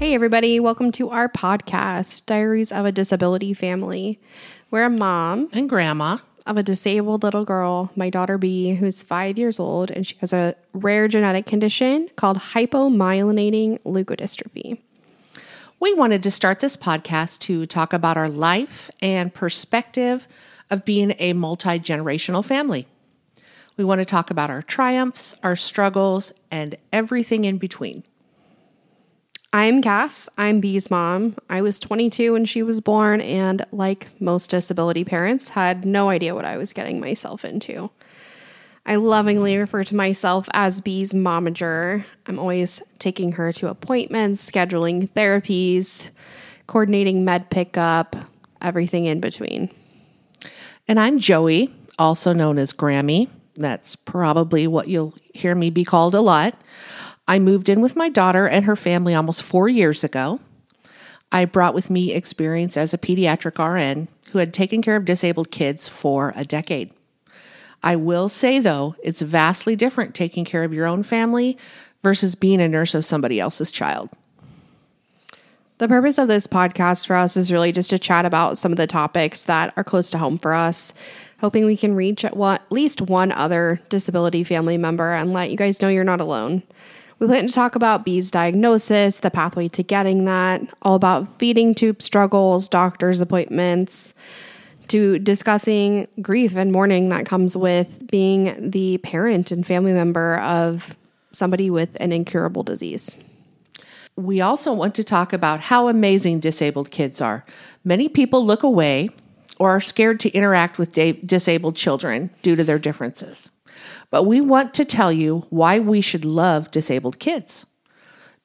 Hey, everybody, welcome to our podcast, Diaries of a Disability Family. We're a mom and grandma of a disabled little girl, my daughter B, who's five years old, and she has a rare genetic condition called hypomyelinating leukodystrophy. We wanted to start this podcast to talk about our life and perspective of being a multi generational family. We want to talk about our triumphs, our struggles, and everything in between. I'm Cass. I'm Bee's mom. I was 22 when she was born, and like most disability parents, had no idea what I was getting myself into. I lovingly refer to myself as Bee's momager. I'm always taking her to appointments, scheduling therapies, coordinating med pickup, everything in between. And I'm Joey, also known as Grammy. That's probably what you'll hear me be called a lot. I moved in with my daughter and her family almost four years ago. I brought with me experience as a pediatric RN who had taken care of disabled kids for a decade. I will say, though, it's vastly different taking care of your own family versus being a nurse of somebody else's child. The purpose of this podcast for us is really just to chat about some of the topics that are close to home for us, hoping we can reach at, least one other disability family member and let you guys know you're not alone. We plan to talk about B's diagnosis, the pathway to getting that, all about feeding tube struggles, doctor's appointments, to discussing grief and mourning that comes with being the parent and family member of somebody with an incurable disease. We also want to talk about how amazing disabled kids are. Many people look away or are scared to interact with disabled children due to their differences. But we want to tell you why we should love disabled kids.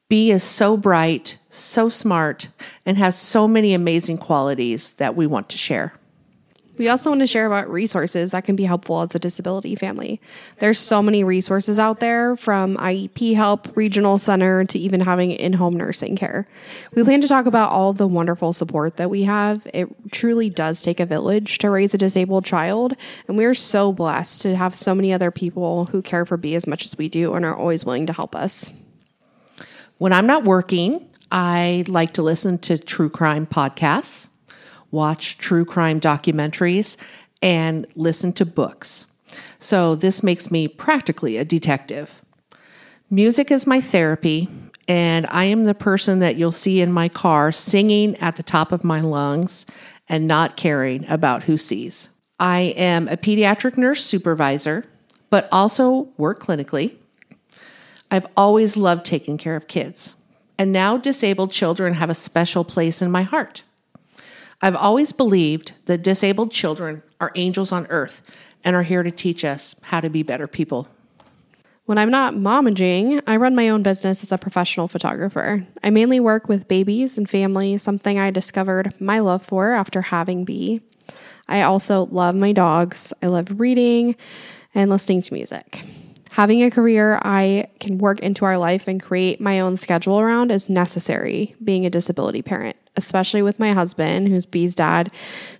B is so bright, so smart, and has so many amazing qualities that we want to share. We also want to share about resources that can be helpful as a disability family. There's so many resources out there from IEP help, regional center to even having in-home nursing care. We plan to talk about all the wonderful support that we have. It truly does take a village to raise a disabled child, and we are so blessed to have so many other people who care for B as much as we do and are always willing to help us. When I'm not working, I like to listen to true crime podcasts watch true crime documentaries, and listen to books. So this makes me practically a detective. Music is my therapy, and I am the person that you'll see in my car singing at the top of my lungs and not caring about who sees. I am a pediatric nurse supervisor, but also work clinically. I've always loved taking care of kids, and now disabled children have a special place in my heart. I've always believed that disabled children are angels on earth and are here to teach us how to be better people. When I'm not momaging, I run my own business as a professional photographer. I mainly work with babies and families, something I discovered my love for after having B. I also love my dogs. I love reading and listening to music. Having a career I can work into our life and create my own schedule around is necessary being a disability parent especially with my husband, who's B's dad,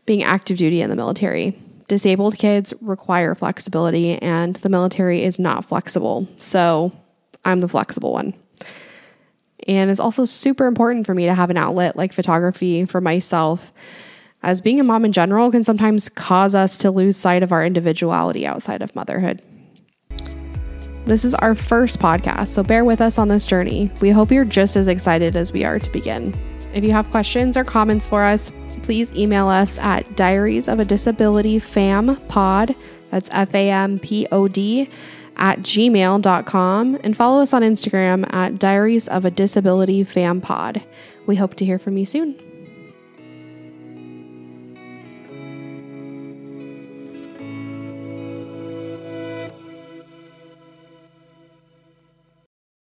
being active duty in the military. Disabled kids require flexibility, and the military is not flexible. So I'm the flexible one. And it's also super important for me to have an outlet like photography for myself, as being a mom in general can sometimes cause us to lose sight of our individuality outside of motherhood. This is our first podcast, so bear with us on this journey. We hope you're just as excited as we are to begin. If you have questions or comments for us, please email us at diaries of a disability fam pod. That's F A M P O D at gmail.com and follow us on Instagram at diaries of a disability fam pod. We hope to hear from you soon.